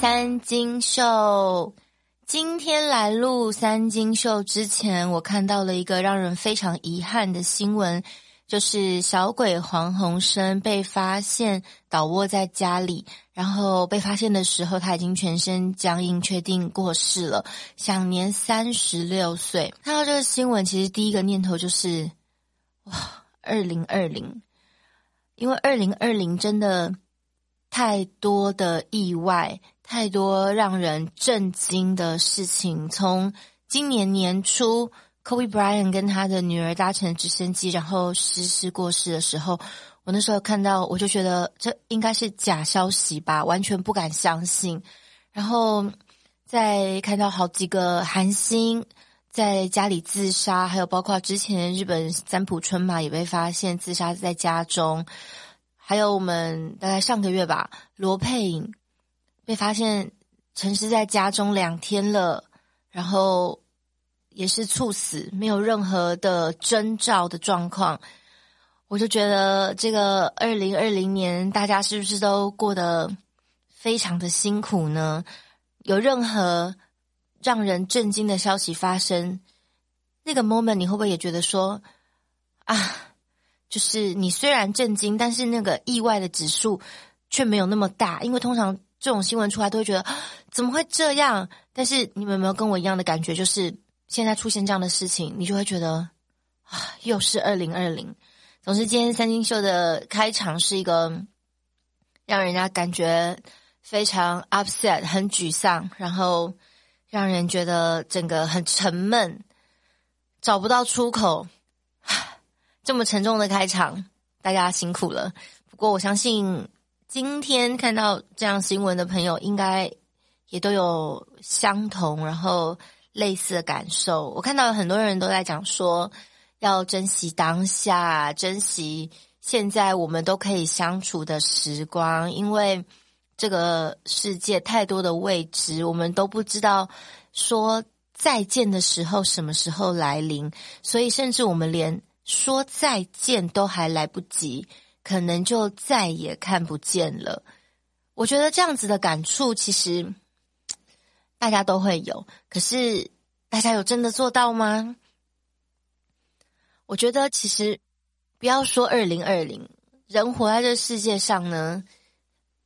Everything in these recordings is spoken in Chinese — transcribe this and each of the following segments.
三金秀。今天来录三金秀之前，我看到了一个让人非常遗憾的新闻，就是小鬼黄鸿升被发现倒卧在家里，然后被发现的时候他已经全身僵硬，确定过世了，享年三十六岁。看到这个新闻，其实第一个念头就是，哇，二零二零，因为二零二零真的。太多的意外，太多让人震惊的事情。从今年年初，Kobe Bryant 跟他的女儿搭乘直升机，然后失事过世的时候，我那时候看到，我就觉得这应该是假消息吧，完全不敢相信。然后再看到好几个韩星在家里自杀，还有包括之前日本三浦春马也被发现自杀在家中。还有我们大概上个月吧，罗佩被发现沉尸在家中两天了，然后也是猝死，没有任何的征兆的状况。我就觉得这个二零二零年大家是不是都过得非常的辛苦呢？有任何让人震惊的消息发生，那个 moment 你会不会也觉得说啊？就是你虽然震惊，但是那个意外的指数却没有那么大，因为通常这种新闻出来都会觉得 怎么会这样？但是你们有没有跟我一样的感觉？就是现在出现这样的事情，你就会觉得啊，又是二零二零。总之，今天三星秀的开场是一个让人家感觉非常 upset、很沮丧，然后让人觉得整个很沉闷，找不到出口。这么沉重的开场，大家辛苦了。不过我相信，今天看到这样新闻的朋友，应该也都有相同然后类似的感受。我看到很多人都在讲说，要珍惜当下，珍惜现在我们都可以相处的时光，因为这个世界太多的未知，我们都不知道说再见的时候什么时候来临，所以甚至我们连。说再见都还来不及，可能就再也看不见了。我觉得这样子的感触，其实大家都会有。可是，大家有真的做到吗？我觉得，其实不要说二零二零，人活在这世界上呢，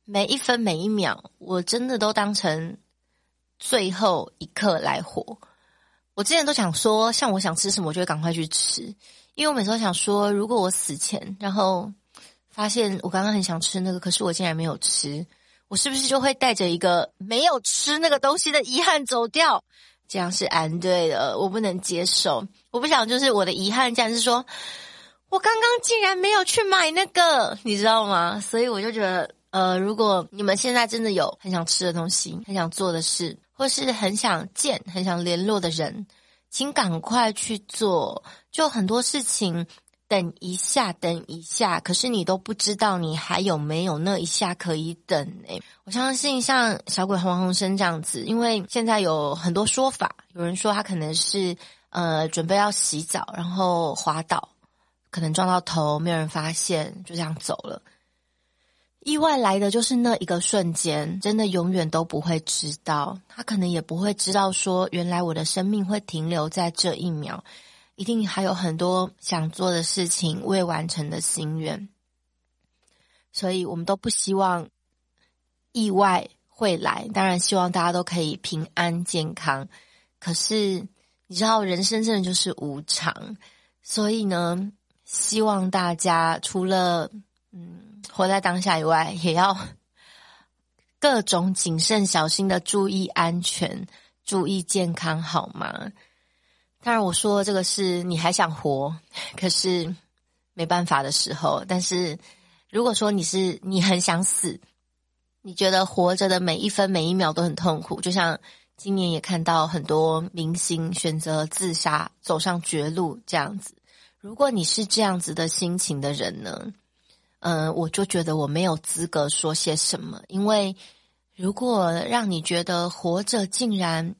每一分每一秒，我真的都当成最后一刻来活。我之前都想说，像我想吃什么，我就会赶快去吃。因为我每次都想说，如果我死前，然后发现我刚刚很想吃那个，可是我竟然没有吃，我是不是就会带着一个没有吃那个东西的遗憾走掉？这样是安对的，我不能接受。我不想就是我的遗憾，这样是说我刚刚竟然没有去买那个，你知道吗？所以我就觉得，呃，如果你们现在真的有很想吃的东西，很想做的事，或是很想见、很想联络的人。请赶快去做，就很多事情等一下，等一下，可是你都不知道你还有没有那一下可以等诶。我相信像小鬼黄鸿升这样子，因为现在有很多说法，有人说他可能是呃准备要洗澡，然后滑倒，可能撞到头，没有人发现，就这样走了。意外来的就是那一个瞬间，真的永远都不会知道。他可能也不会知道说，原来我的生命会停留在这一秒，一定还有很多想做的事情未完成的心愿。所以我们都不希望意外会来，当然希望大家都可以平安健康。可是你知道，人生真的就是无常，所以呢，希望大家除了嗯。活在当下以外，也要各种谨慎小心的注意安全、注意健康，好吗？当然，我说这个是你还想活，可是没办法的时候。但是，如果说你是你很想死，你觉得活着的每一分每一秒都很痛苦，就像今年也看到很多明星选择自杀、走上绝路这样子。如果你是这样子的心情的人呢？嗯、我就觉得我没有资格说些什么，因为如果让你觉得活着竟然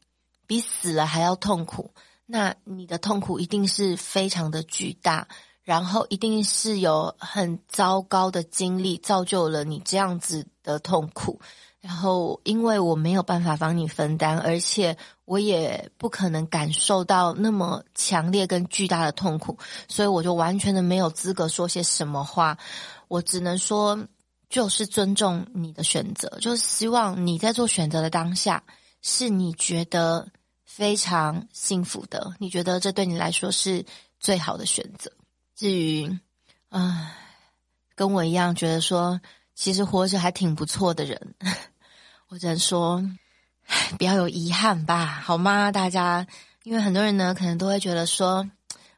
比死了还要痛苦，那你的痛苦一定是非常的巨大，然后一定是有很糟糕的经历造就了你这样子的痛苦。然后因为我没有办法帮你分担，而且我也不可能感受到那么强烈跟巨大的痛苦，所以我就完全的没有资格说些什么话。我只能说，就是尊重你的选择，就是希望你在做选择的当下，是你觉得非常幸福的，你觉得这对你来说是最好的选择。至于，啊，跟我一样觉得说，其实活着还挺不错的人。我只能说，比较有遗憾吧，好吗？大家，因为很多人呢，可能都会觉得说，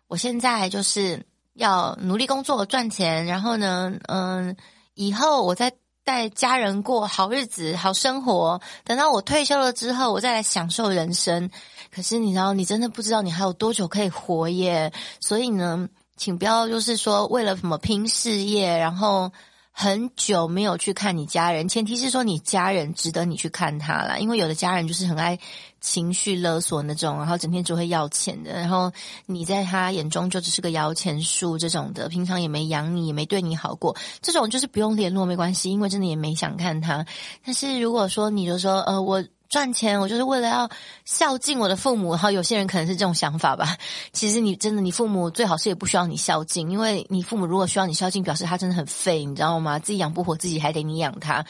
我现在就是要努力工作赚钱，然后呢，嗯，以后我在带家人过好日子、好生活，等到我退休了之后，我再来享受人生。可是你知道，你真的不知道你还有多久可以活耶，所以呢，请不要就是说为了什么拼事业，然后。很久没有去看你家人，前提是说你家人值得你去看他了，因为有的家人就是很爱情绪勒索那种，然后整天只会要钱的，然后你在他眼中就只是个摇钱树这种的，平常也没养你，也没对你好过，这种就是不用联络没关系，因为真的也没想看他。但是如果说你就说呃我。赚钱，我就是为了要孝敬我的父母。然后有些人可能是这种想法吧。其实你真的，你父母最好是也不需要你孝敬，因为你父母如果需要你孝敬，表示他真的很废，你知道吗？自己养不活自己，还得你养他。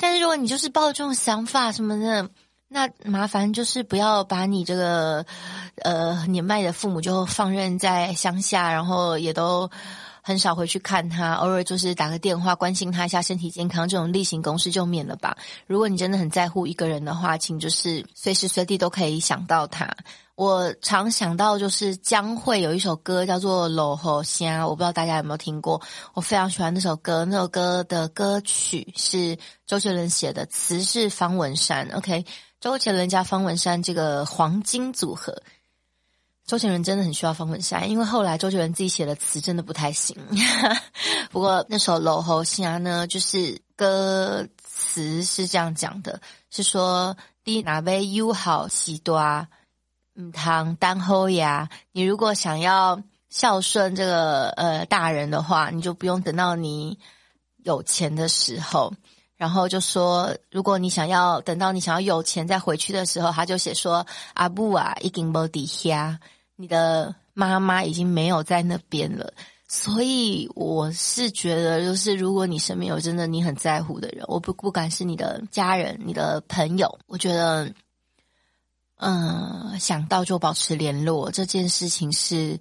但是如果你就是抱着这种想法什么的，那麻烦就是不要把你这个呃年迈的父母就放任在乡下，然后也都。很少回去看他，偶尔就是打个电话关心他一下身体健康，这种例行公事就免了吧。如果你真的很在乎一个人的话，请就是随时随地都可以想到他。我常想到就是将会有一首歌叫做《落雨声》，我不知道大家有没有听过。我非常喜欢那首歌，那首歌的歌曲是周杰伦写的，词是方文山。OK，周杰伦加方文山这个黄金组合。周杰伦真的很需要方文山，因为后来周杰伦自己写的词真的不太行。不过那首《落雨声》呢，就是歌词是这样讲的，是说：你若要友好时大，唔通等好呀。你如果想要孝顺这个呃大人的话，你就不用等到你有钱的时候。然后就说，如果你想要等到你想要有钱再回去的时候，他就写说：“阿布啊，已经没底下，你的妈妈已经没有在那边了。”所以我是觉得，就是如果你身边有真的你很在乎的人，我不不管是你的家人、你的朋友，我觉得，嗯，想到就保持联络这件事情是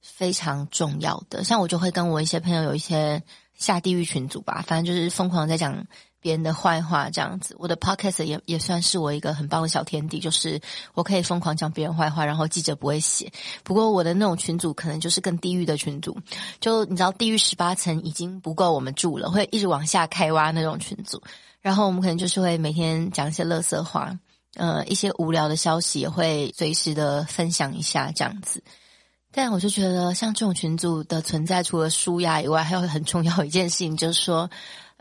非常重要的。像我就会跟我一些朋友有一些下地狱群组吧，反正就是疯狂在讲。别人的坏话这样子，我的 podcast 也也算是我一个很棒的小天地，就是我可以疯狂讲别人坏话，然后记者不会写。不过我的那种群组可能就是更地狱的群组，就你知道地狱十八层已经不够我们住了，会一直往下开挖那种群组。然后我们可能就是会每天讲一些垃圾话，呃，一些无聊的消息也会随时的分享一下这样子。但我就觉得像这种群组的存在，除了舒压以外，还有很重要一件事情，就是说，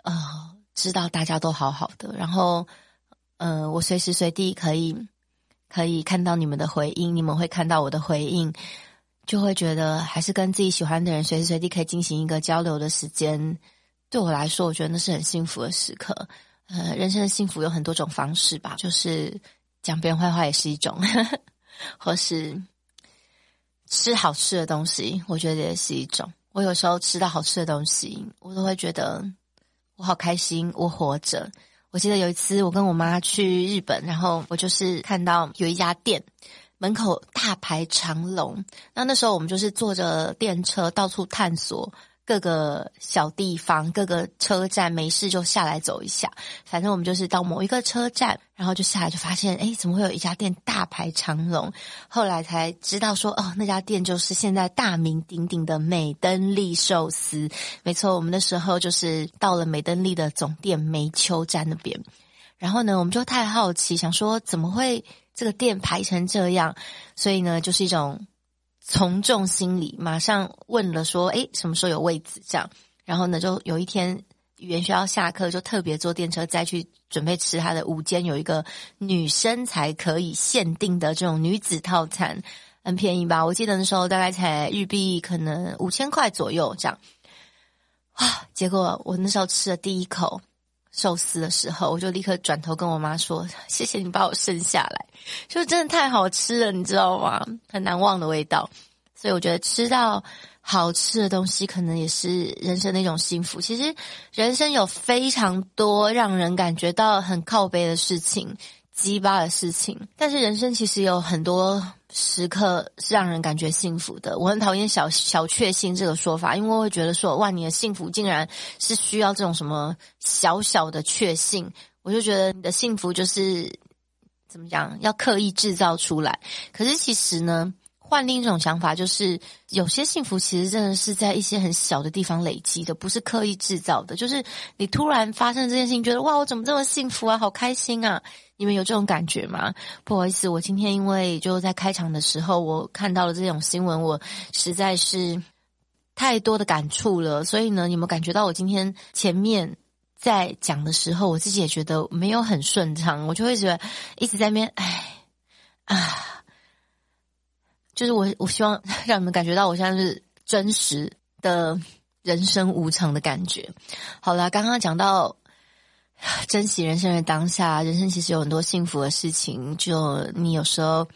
呃。知道大家都好好的，然后，嗯、呃，我随时随地可以可以看到你们的回应，你们会看到我的回应，就会觉得还是跟自己喜欢的人随时随地可以进行一个交流的时间。对我来说，我觉得那是很幸福的时刻。呃，人生的幸福有很多种方式吧，就是讲别人坏话也是一种，或是吃好吃的东西，我觉得也是一种。我有时候吃到好吃的东西，我都会觉得。我好开心，我活着。我记得有一次，我跟我妈去日本，然后我就是看到有一家店门口大排长龙。那那时候我们就是坐着电车到处探索。各个小地方，各个车站，没事就下来走一下。反正我们就是到某一个车站，然后就下来，就发现，哎，怎么会有一家店大排长龙？后来才知道说，哦，那家店就是现在大名鼎鼎的美登利寿司。没错，我们那时候就是到了美登利的总店梅丘站那边。然后呢，我们就太好奇，想说怎么会这个店排成这样？所以呢，就是一种。从众心理，马上问了说：“诶，什么时候有位子？”这样，然后呢，就有一天语言学校下课，就特别坐电车再去准备吃他的午间，有一个女生才可以限定的这种女子套餐，很便宜吧？我记得那时候大概才日币可能五千块左右这样。啊，结果我那时候吃了第一口，寿司的时候，我就立刻转头跟我妈说：“谢谢你把我生下来，就真的太好吃了，你知道吗？很难忘的味道。所以我觉得吃到好吃的东西，可能也是人生的一种幸福。其实人生有非常多让人感觉到很靠背的事情。”鸡巴的事情，但是人生其实有很多时刻是让人感觉幸福的。我很讨厌小小确幸这个说法，因为我会觉得说，哇，你的幸福竟然是需要这种什么小小的确幸，我就觉得你的幸福就是怎么讲，要刻意制造出来。可是其实呢，换另一种想法，就是有些幸福其实真的是在一些很小的地方累积的，不是刻意制造的。就是你突然发生这件事情，觉得哇，我怎么这么幸福啊，好开心啊！你们有这种感觉吗？不好意思，我今天因为就在开场的时候，我看到了这种新闻，我实在是太多的感触了。所以呢，你们感觉到我今天前面在讲的时候，我自己也觉得没有很顺畅，我就会觉得一直在那边，哎啊，就是我我希望 让你们感觉到我现在是真实的人生无常的感觉。好了，刚刚讲到。珍惜人生的当下，人生其实有很多幸福的事情。就你有时候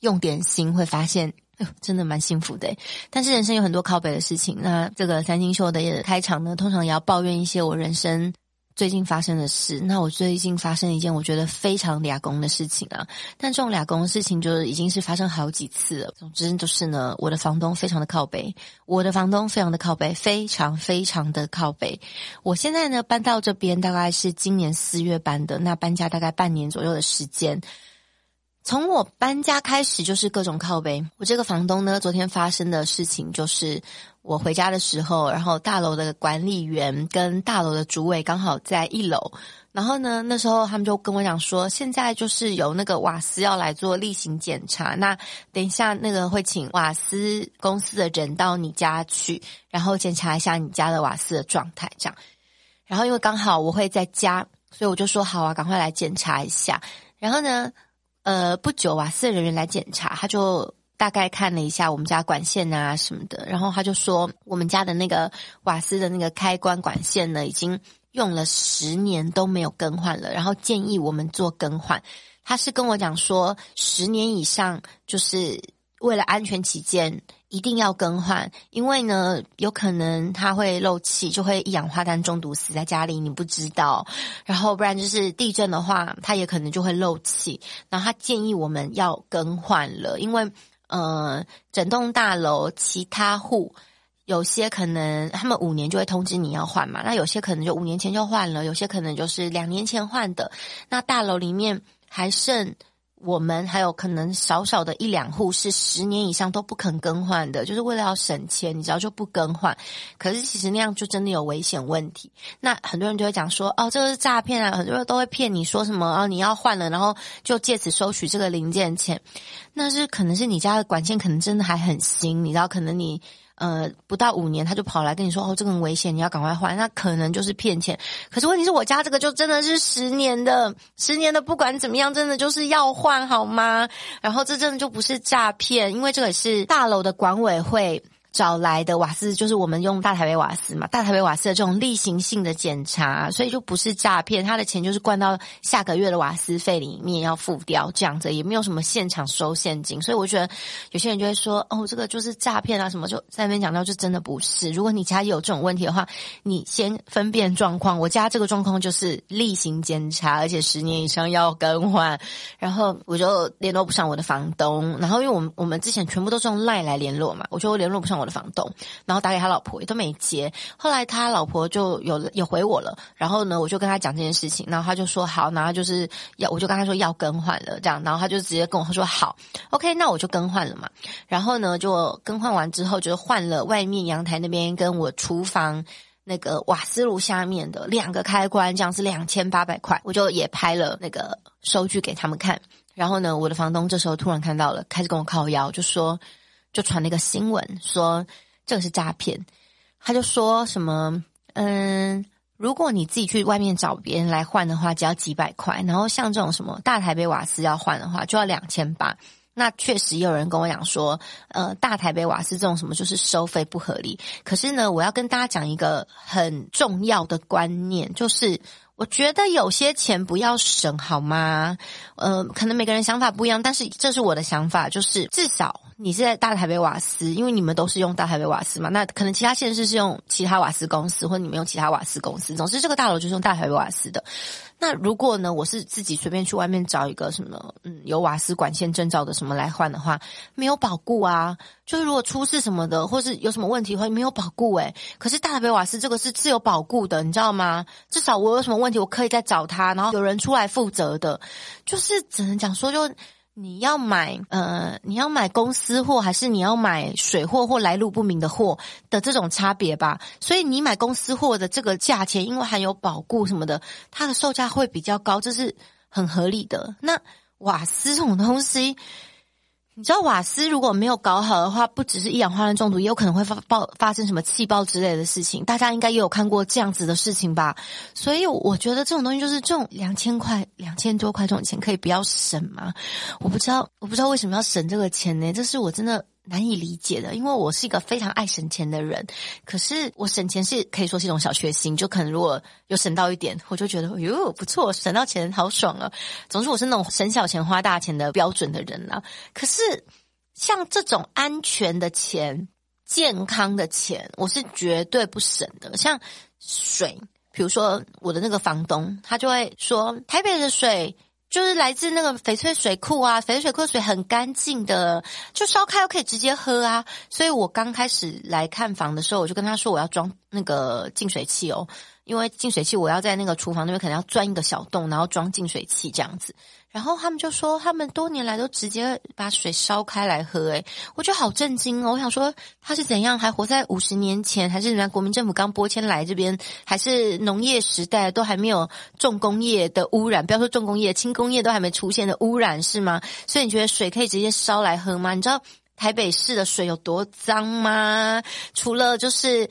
用点心，会发现，真的蛮幸福的。但是人生有很多靠北的事情。那这个三星秀的开场呢，通常也要抱怨一些我人生。最近发生的事，那我最近发生一件我觉得非常俩公的事情啊，但这种俩公的事情就是已经是发生好几次了。总之就是呢，我的房东非常的靠北，我的房东非常的靠北，非常非常的靠北。我现在呢搬到这边大概是今年四月搬的，那搬家大概半年左右的时间。从我搬家开始就是各种靠背。我这个房东呢，昨天发生的事情就是我回家的时候，然后大楼的管理员跟大楼的主委刚好在一楼，然后呢，那时候他们就跟我讲说，现在就是有那个瓦斯要来做例行检查，那等一下那个会请瓦斯公司的人到你家去，然后检查一下你家的瓦斯的状态，这样。然后因为刚好我会在家，所以我就说好啊，赶快来检查一下。然后呢，呃，不久瓦斯人员来检查，他就大概看了一下我们家管线啊什么的，然后他就说我们家的那个瓦斯的那个开关管线呢，已经用了十年都没有更换了，然后建议我们做更换。他是跟我讲说，十年以上就是为了安全起见。一定要更换，因为呢，有可能它会漏气，就会一氧化碳中毒死在家里，你不知道。然后不然就是地震的话，它也可能就会漏气。然后他建议我们要更换了，因为呃，整栋大楼其他户有些可能他们五年就会通知你要换嘛，那有些可能就五年前就换了，有些可能就是两年前换的。那大楼里面还剩。我们还有可能少少的一两户是十年以上都不肯更换的，就是为了要省钱，你知道就不更换。可是其实那样就真的有危险问题。那很多人就会讲说，哦，这个是诈骗啊，很多人都会骗你说什么，哦，你要换了，然后就借此收取这个零件钱。那是可能是你家的管线可能真的还很新，你知道，可能你。呃，不到五年他就跑来跟你说，哦，这个很危险，你要赶快换。那可能就是骗钱。可是问题是我家这个就真的是十年的，十年的，不管怎么样，真的就是要换好吗？然后这真的就不是诈骗，因为这个是大楼的管委会。找来的瓦斯就是我们用大台北瓦斯嘛，大台北瓦斯的这种例行性的检查，所以就不是诈骗，他的钱就是灌到下个月的瓦斯费里面要付掉，这样子也没有什么现场收现金，所以我觉得有些人就会说，哦，这个就是诈骗啊什么，就在那边讲到就真的不是。如果你家有这种问题的话，你先分辨状况。我家这个状况就是例行检查，而且十年以上要更换，然后我就联络不上我的房东，然后因为我们我们之前全部都是用赖来联络嘛，我就联络不上。我的房东，然后打给他老婆也都没接，后来他老婆就有有回我了，然后呢，我就跟他讲这件事情，然后他就说好，然后就是要我就跟他说要更换了，这样，然后他就直接跟我说好，OK，那我就更换了嘛，然后呢，就更换完之后，就换了外面阳台那边跟我厨房那个瓦斯炉下面的两个开关，这样是两千八百块，我就也拍了那个收据给他们看，然后呢，我的房东这时候突然看到了，开始跟我靠腰，就说。就传了一个新闻说这个是诈骗，他就说什么嗯，如果你自己去外面找别人来换的话，只要几百块，然后像这种什么大台北瓦斯要换的话，就要两千八。那确实也有人跟我讲说，呃，大台北瓦斯这种什么就是收费不合理。可是呢，我要跟大家讲一个很重要的观念，就是。我觉得有些钱不要省，好吗？呃，可能每个人想法不一样，但是这是我的想法，就是至少你是在大台北瓦斯，因为你们都是用大台北瓦斯嘛。那可能其他县市是用其他瓦斯公司，或者你们用其他瓦斯公司，总之这个大楼就是用大台北瓦斯的。那如果呢，我是自己随便去外面找一个什么，嗯，有瓦斯管线证照的什么来换的话，没有保固啊。就是如果出事什么的，或是有什么问题会，没有保固诶。可是大台北瓦斯这个是自有保固的，你知道吗？至少我有什么问题，我可以再找他，然后有人出来负责的。就是只能讲说就。你要买呃，你要买公司货还是你要买水货或来路不明的货的这种差别吧？所以你买公司货的这个价钱，因为含有保固什么的，它的售价会比较高，这是很合理的。那瓦斯这种东西。你知道瓦斯如果没有搞好的话，不只是一氧化碳中毒，也有可能会发爆发生什么气爆之类的事情。大家应该也有看过这样子的事情吧？所以我觉得这种东西就是这种两千块、两千多块这种钱可以不要省吗？我不知道，我不知道为什么要省这个钱呢？这是我真的。难以理解的，因为我是一个非常爱省钱的人，可是我省钱是可以说是一种小确幸，就可能如果有省到一点，我就觉得哟不错，省到钱好爽啊！总之我是那种省小钱花大钱的标准的人啦。可是像这种安全的钱、健康的钱，我是绝对不省的。像水，比如说我的那个房东，他就会说台北的水。就是来自那个翡翠水库啊，翡翠水库水很干净的，就烧开又可以直接喝啊。所以我刚开始来看房的时候，我就跟他说我要装那个净水器哦。因为净水器，我要在那个厨房那边可能要钻一个小洞，然后装净水器这样子。然后他们就说，他们多年来都直接把水烧开来喝。诶，我觉得好震惊哦！我想说他是怎样，还活在五十年前，还是人家国民政府刚搬迁来这边，还是农业时代都还没有重工业的污染？不要说重工业，轻工业都还没出现的污染是吗？所以你觉得水可以直接烧来喝吗？你知道台北市的水有多脏吗？除了就是。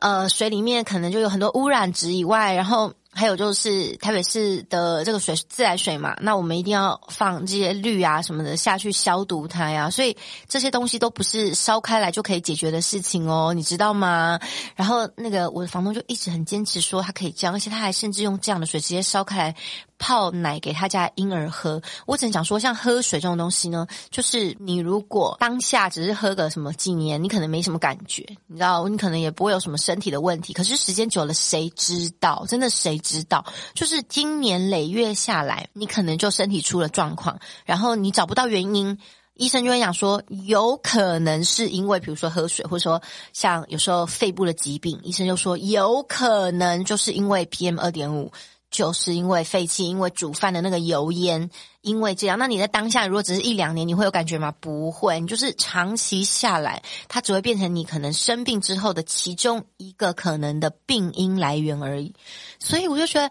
呃，水里面可能就有很多污染值以外，然后还有就是台北市的这个水自来水嘛，那我们一定要放这些氯啊什么的下去消毒它呀，所以这些东西都不是烧开来就可以解决的事情哦，你知道吗？然后那个我的房东就一直很坚持说他可以这样，而且他还甚至用这样的水直接烧开来。泡奶给他家婴儿喝，我只能讲说，像喝水这种东西呢，就是你如果当下只是喝个什么几年，你可能没什么感觉，你知道，你可能也不会有什么身体的问题。可是时间久了，谁知道？真的谁知道？就是经年累月下来，你可能就身体出了状况，然后你找不到原因，医生就会讲说，有可能是因为比如说喝水，或者说像有时候肺部的疾病，医生就说有可能就是因为 PM 二点五。就是因为废气，因为煮饭的那个油烟，因为这样。那你在当下如果只是一两年，你会有感觉吗？不会，你就是长期下来，它只会变成你可能生病之后的其中一个可能的病因来源而已。所以我就觉得，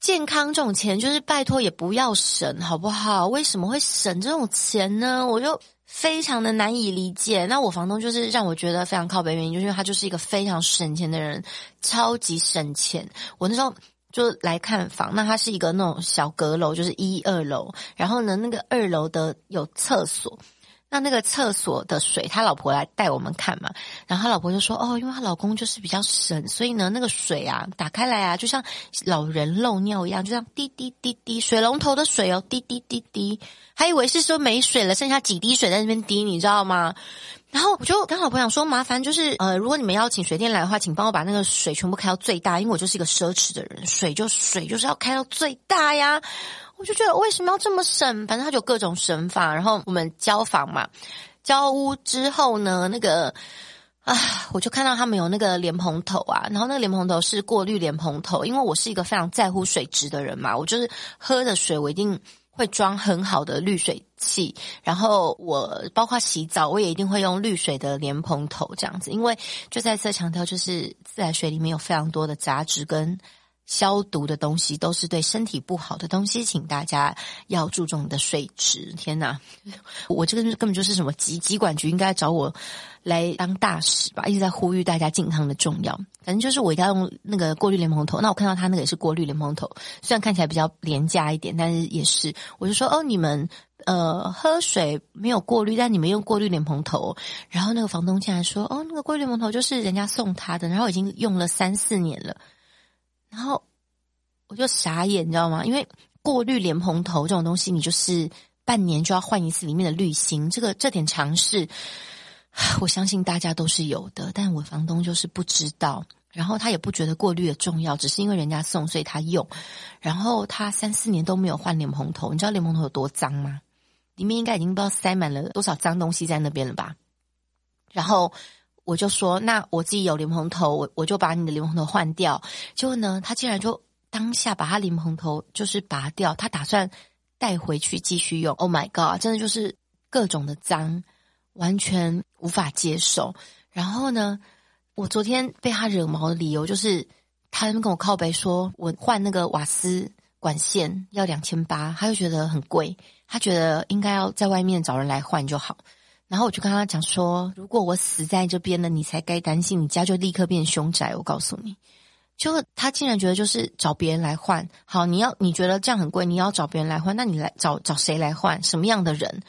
健康这种钱，就是拜托也不要省，好不好？为什么会省这种钱呢？我就非常的难以理解。那我房东就是让我觉得非常靠北原因，就是因为他就是一个非常省钱的人，超级省钱。我那时候。就来看房，那它是一个那种小阁楼，就是一二楼。然后呢，那个二楼的有厕所，那那个厕所的水，他老婆来带我们看嘛。然后他老婆就说：“哦，因为她老公就是比较省，所以呢，那个水啊，打开来啊，就像老人漏尿一样，就像滴滴滴滴，水龙头的水哦，滴滴滴滴，还以为是说没水了，剩下几滴水在那边滴，你知道吗？”然后我就跟老婆讲说，麻烦就是呃，如果你们要请水电来的话，请帮我把那个水全部开到最大，因为我就是一个奢侈的人，水就水就是要开到最大呀。我就觉得为什么要这么省？反正他就有各种省法。然后我们交房嘛，交屋之后呢，那个啊，我就看到他们有那个莲蓬头啊，然后那个莲蓬头是过滤莲蓬头，因为我是一个非常在乎水质的人嘛，我就是喝的水我一定。会装很好的滤水器，然后我包括洗澡，我也一定会用滤水的莲蓬头这样子，因为就再次强调，就是自来水里面有非常多的杂质跟消毒的东西都是对身体不好的东西，请大家要注重你的水质。天哪，我这个根本就是什么疾疾管局应该找我来当大使吧，一直在呼吁大家健康的重要。反正就是我一定要用那个过滤莲蓬头。那我看到他那个也是过滤莲蓬头，虽然看起来比较廉价一点，但是也是。我就说哦，你们呃喝水没有过滤，但你们用过滤莲蓬头。然后那个房东竟然说哦，那个过滤莲蓬头就是人家送他的，然后已经用了三四年了。然后我就傻眼，你知道吗？因为过滤莲蓬头这种东西，你就是半年就要换一次里面的滤芯。这个这点常识，我相信大家都是有的，但我房东就是不知道。然后他也不觉得过滤的重要，只是因为人家送，所以他用。然后他三四年都没有换莲蓬头，你知道莲蓬头有多脏吗？里面应该已经不知道塞满了多少脏东西在那边了吧？然后。我就说，那我自己有莲蓬头，我我就把你的莲蓬头换掉。结果呢，他竟然就当下把他莲蓬头就是拔掉，他打算带回去继续用。Oh my god，真的就是各种的脏，完全无法接受。然后呢，我昨天被他惹毛的理由就是，他跟我靠背说，我换那个瓦斯管线要两千八，他就觉得很贵，他觉得应该要在外面找人来换就好。然后我就跟他讲说，如果我死在这边了，你才该担心，你家就立刻变凶宅。我告诉你，就他竟然觉得就是找别人来换。好，你要你觉得这样很贵，你要找别人来换，那你来找找谁来换？什么样的人？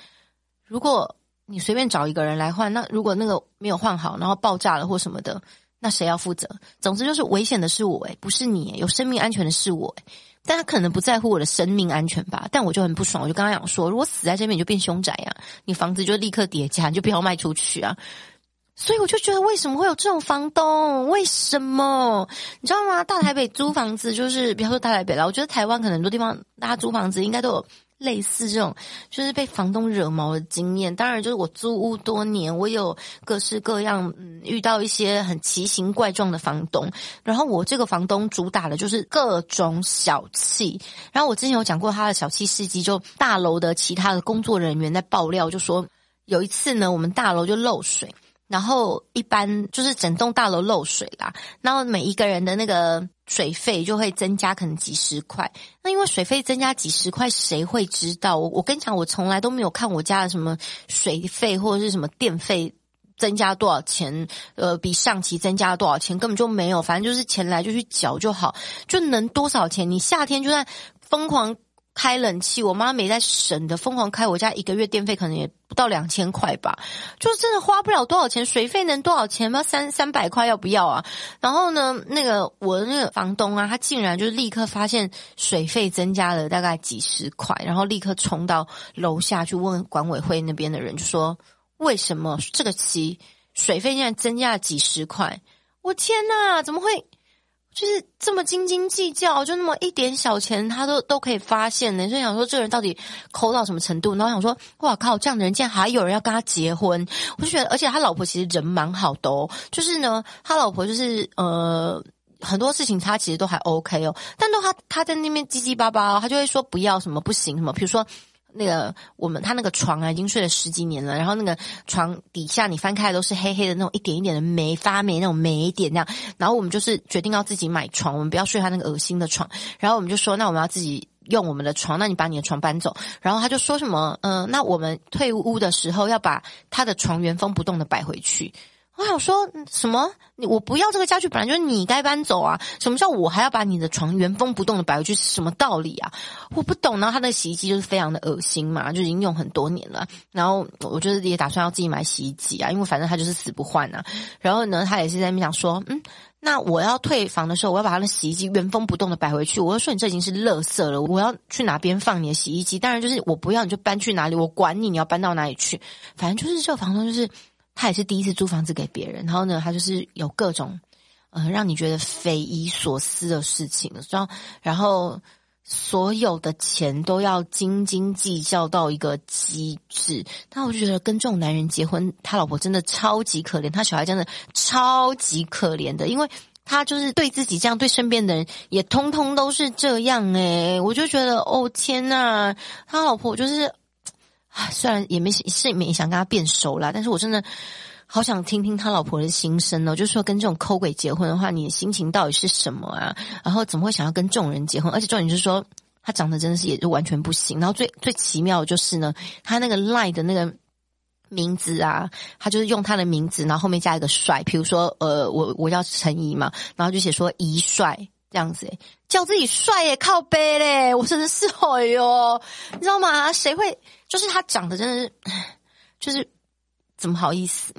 如果你随便找一个人来换，那如果那个没有换好，然后爆炸了或什么的，那谁要负责？总之就是危险的是我，诶，不是你，有生命安全的是我，诶。但他可能不在乎我的生命安全吧，但我就很不爽，我就跟他讲说，如果死在这边，你就变凶宅呀，你房子就立刻叠加，你就不要卖出去啊。所以我就觉得，为什么会有这种房东？为什么？你知道吗？大台北租房子就是，比方说大台北啦，我觉得台湾可能很多地方大家租房子应该都有。类似这种，就是被房东惹毛的经验。当然，就是我租屋多年，我有各式各样，嗯，遇到一些很奇形怪状的房东。然后我这个房东主打的就是各种小气。然后我之前有讲过他的小气事迹，就大楼的其他的工作人员在爆料，就说有一次呢，我们大楼就漏水。然后一般就是整栋大楼漏水啦，然后每一个人的那个水费就会增加可能几十块。那因为水费增加几十块，谁会知道？我我跟你讲，我从来都没有看我家的什么水费或者是什么电费增加多少钱，呃，比上期增加多少钱，根本就没有。反正就是钱来就去缴就好，就能多少钱？你夏天就在疯狂。开冷气，我妈没在省的，疯狂开。我家一个月电费可能也不到两千块吧，就真的花不了多少钱。水费能多少钱吗？三三百块要不要啊？然后呢，那个我那个房东啊，他竟然就立刻发现水费增加了大概几十块，然后立刻冲到楼下去问管委会那边的人，就说为什么这个期水费现在增加了几十块？我天呐，怎么会？就是这么斤斤计较，就那么一点小钱，他都都可以发现呢。所以想说，这个人到底抠到什么程度？然后想说，哇靠，这样的人竟然还有人要跟他结婚，我就觉得，而且他老婆其实人蛮好的哦。就是呢，他老婆就是呃，很多事情他其实都还 OK 哦，但都他他在那边叽叽巴巴，他就会说不要什么不行什么，比如说。那个我们他那个床啊，已经睡了十几年了。然后那个床底下你翻开都是黑黑的那种一点一点的霉发霉那种霉点那样。然后我们就是决定要自己买床，我们不要睡他那个恶心的床。然后我们就说，那我们要自己用我们的床，那你把你的床搬走。然后他就说什么，嗯、那我们退屋的时候要把他的床原封不动的摆回去。我想说什么？我不要这个家具，本来就是你该搬走啊！什么叫我还要把你的床原封不动的摆回去？是什么道理啊？我不懂。然后他的洗衣机就是非常的恶心嘛，就已经用很多年了。然后我就是也打算要自己买洗衣机啊，因为反正他就是死不换啊。然后呢，他也是在那边讲说，嗯，那我要退房的时候，我要把他的洗衣机原封不动的摆回去。我就说你这已经是垃圾了，我要去哪边放你的洗衣机？当然就是我不要你就搬去哪里，我管你你要搬到哪里去。反正就是这个房东就是。他也是第一次租房子给别人，然后呢，他就是有各种，呃，让你觉得匪夷所思的事情，然后，然后所有的钱都要斤斤计较到一个极致。但我就觉得跟这种男人结婚，他老婆真的超级可怜，他小孩真的超级可怜的，因为他就是对自己这样，对身边的人也通通都是这样诶，我就觉得哦天呐，他老婆就是。虽然也没是没想跟他变熟啦，但是我真的好想听听他老婆的心声哦，就是说跟这种抠鬼结婚的话，你的心情到底是什么啊？然后怎么会想要跟这种人结婚？而且重点就是说，他长得真的是也就完全不行。然后最最奇妙的就是呢，他那个赖的那个名字啊，他就是用他的名字，然后后面加一个帅，比如说呃，我我叫陈怡嘛，然后就写说怡帅这样子，叫自己帅也靠背嘞，我真的是哎哟，你知道吗？谁会？就是他长得真的是，就是怎么好意思？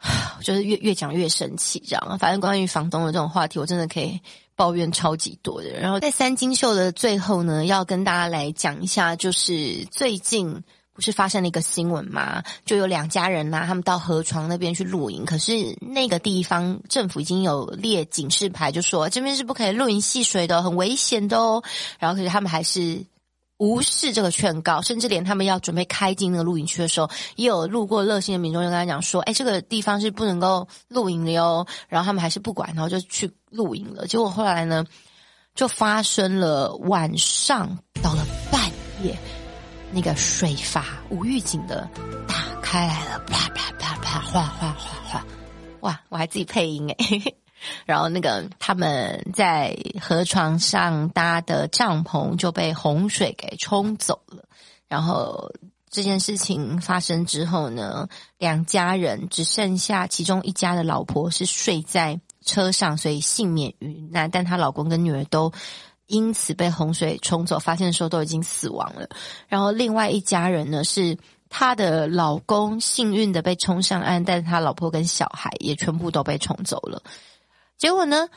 就是越越讲越生气，这样。反正关于房东的这种话题，我真的可以抱怨超级多的。然后在三金秀的最后呢，要跟大家来讲一下，就是最近不是发生了一个新闻吗？就有两家人呐、他们到河床那边去露营，可是那个地方政府已经有列警示牌，就说这边是不可以露营戏水的，很危险的哦。然后可是他们还是。无视这个劝告，甚至连他们要准备开进那个露营区的时候，也有路过热心的民众就跟他讲说：“哎，这个地方是不能够露营的哟。”然后他们还是不管，然后就去露营了。结果后来呢，就发生了晚上到了半夜，那个水阀无预警的打开来了，啪啪啪啪，哗哗哗哗，哇！我还自己配音诶。然后那个他们在河床上搭的帐篷就被洪水给冲走了。然后这件事情发生之后呢，两家人只剩下其中一家的老婆是睡在车上，所以幸免于难。但她老公跟女儿都因此被洪水冲走，发现的时候都已经死亡了。然后另外一家人呢，是他的老公幸运的被冲上岸，但是他老婆跟小孩也全部都被冲走了。结果呢，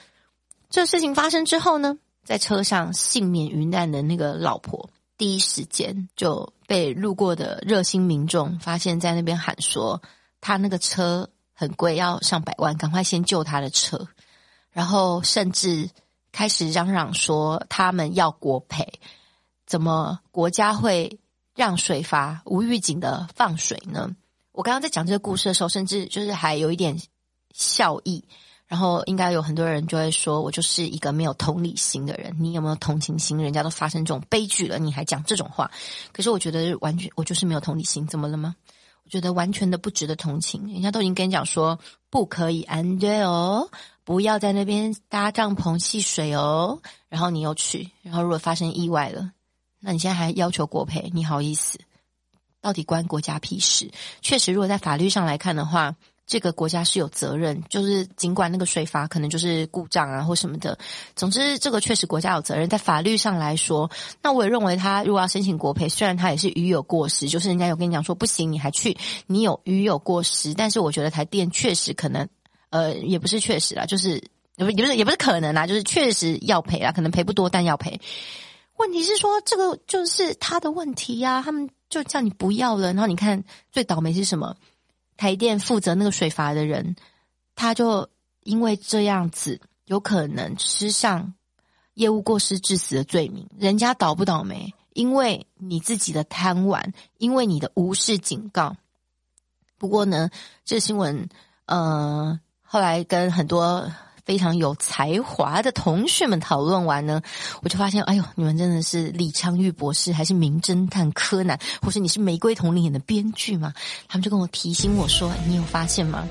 这事情发生之后呢，在车上幸免于难的那个老婆，第一时间就被路过的热心民众发现，在那边喊说，他那个车很贵，要上百万，赶快先救他的车。然后甚至开始嚷嚷说，他们要国赔，怎么国家会让水阀无预警的放水呢？我刚刚在讲这个故事的时候，甚至就是还有一点笑意。然后应该有很多人就会说，我就是一个没有同理心的人。你有没有同情心？人家都发生这种悲剧了，你还讲这种话？可是我觉得完全，我就是没有同理心。怎么了吗？我觉得完全的不值得同情。人家都已经跟你讲说，不可以安对哦，不要在那边搭帐篷戏水哦。然后你又去，然后如果发生意外了，那你现在还要求国赔？你好意思？到底关国家屁事？确实，如果在法律上来看的话。这个国家是有责任，就是尽管那个水阀可能就是故障啊或什么的，总之这个确实国家有责任。在法律上来说，那我也认为他如果要申请国赔，虽然他也是鱼有过失，就是人家有跟你讲说不行，你还去，你有鱼有过失，但是我觉得台电确实可能，呃，也不是确实啦，就是也不也不是也不是可能啦，就是确实要赔啦，可能赔不多，但要赔。问题是说这个就是他的问题呀，他们就叫你不要了，然后你看最倒霉是什么？台电负责那个水阀的人，他就因为这样子，有可能吃上业务过失致死的罪名。人家倒不倒霉？因为你自己的贪玩，因为你的无视警告。不过呢，这新闻，呃，后来跟很多。非常有才华的同学们讨论完呢，我就发现，哎呦，你们真的是李昌钰博士，还是名侦探柯南，或是你是玫瑰瞳铃眼的编剧吗？他们就跟我提醒我说，你有发现吗？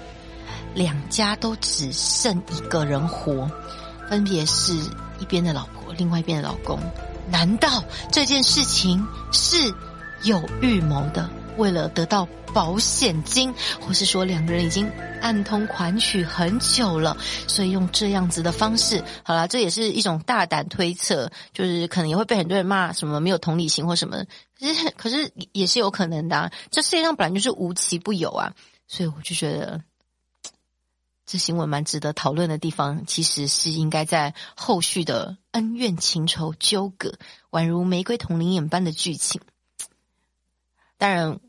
两家都只剩一个人活，分别是一边的老婆，另外一边的老公。难道这件事情是有预谋的？为了得到保险金，或是说两个人已经暗通款曲很久了，所以用这样子的方式，好啦，这也是一种大胆推测，就是可能也会被很多人骂什么没有同理心或什么，可是可是也是有可能的啊，这世界上本来就是无奇不有啊，所以我就觉得这新闻蛮值得讨论的地方，其实是应该在后续的恩怨情仇纠葛，宛如玫瑰瞳铃眼般的剧情，当然。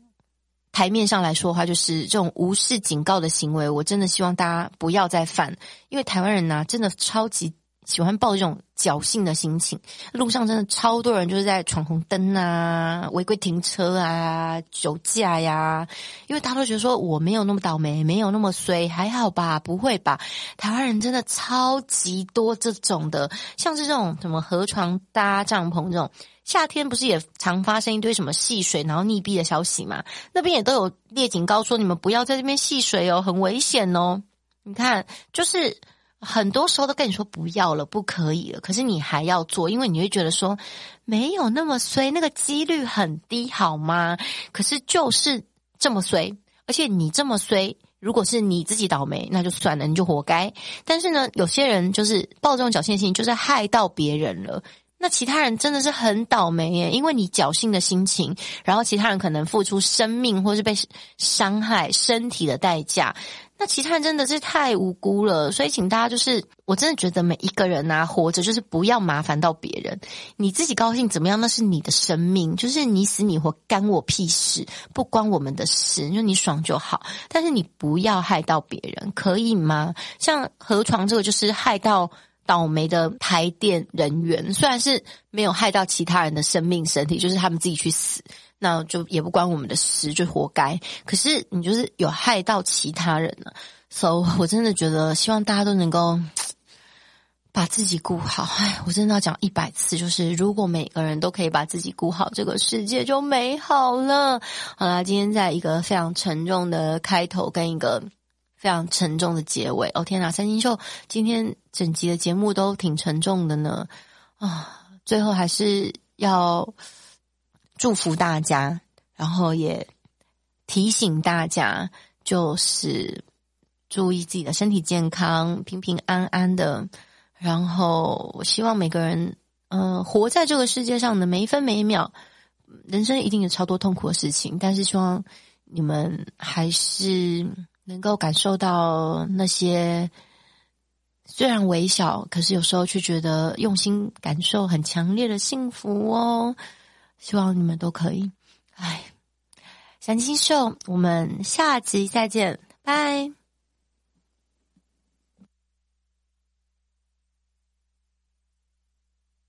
台面上来说的话，就是这种无视警告的行为，我真的希望大家不要再犯，因为台湾人呐，真的超级喜欢抱这种侥幸的心情。路上真的超多人就是在闯红灯啊、违规停车啊、酒驾呀，因为大家都觉得说我没有那么倒霉，没有那么衰，还好吧，不会吧？台湾人真的超级多这种的，像是这种什么河床搭帐篷这种。夏天不是也常发生一堆什么戏水然后溺毙的消息吗？那边也都有列警告说，你们不要在这边戏水哦，很危险哦。你看，就是很多时候都跟你说不要了，不可以了，可是你还要做，因为你会觉得说没有那么衰，那个几率很低，好吗？可是就是这么衰，而且你这么衰。如果是你自己倒霉，那就算了，你就活该。但是呢，有些人就是抱这种侥幸心，就是害到别人了。那其他人真的是很倒霉耶，因为你侥幸的心情，然后其他人可能付出生命或是被伤害身体的代价。那其他人真的是太无辜了，所以请大家就是，我真的觉得每一个人啊，活着就是不要麻烦到别人。你自己高兴怎么样，那是你的生命，就是你死你活，干我屁事，不关我们的事，就你爽就好。但是你不要害到别人，可以吗？像河床这个，就是害到倒霉的台电人员，虽然是没有害到其他人的生命身体，就是他们自己去死。那就也不关我们的事，就活该。可是你就是有害到其他人了，所以我真的觉得希望大家都能够把自己顾好。哎，我真的要讲一百次，就是如果每个人都可以把自己顾好，这个世界就美好了。好啦，今天在一个非常沉重的开头跟一个非常沉重的结尾。哦天哪，三星秀今天整集的节目都挺沉重的呢。啊，最后还是要。祝福大家，然后也提醒大家，就是注意自己的身体健康，平平安安的。然后我希望每个人，嗯、活在这个世界上的每一分每一秒，人生一定有超多痛苦的事情，但是希望你们还是能够感受到那些虽然微小，可是有时候却觉得用心感受很强烈的幸福哦。希望你们都可以。哎，三金秀，我们下集再见，拜。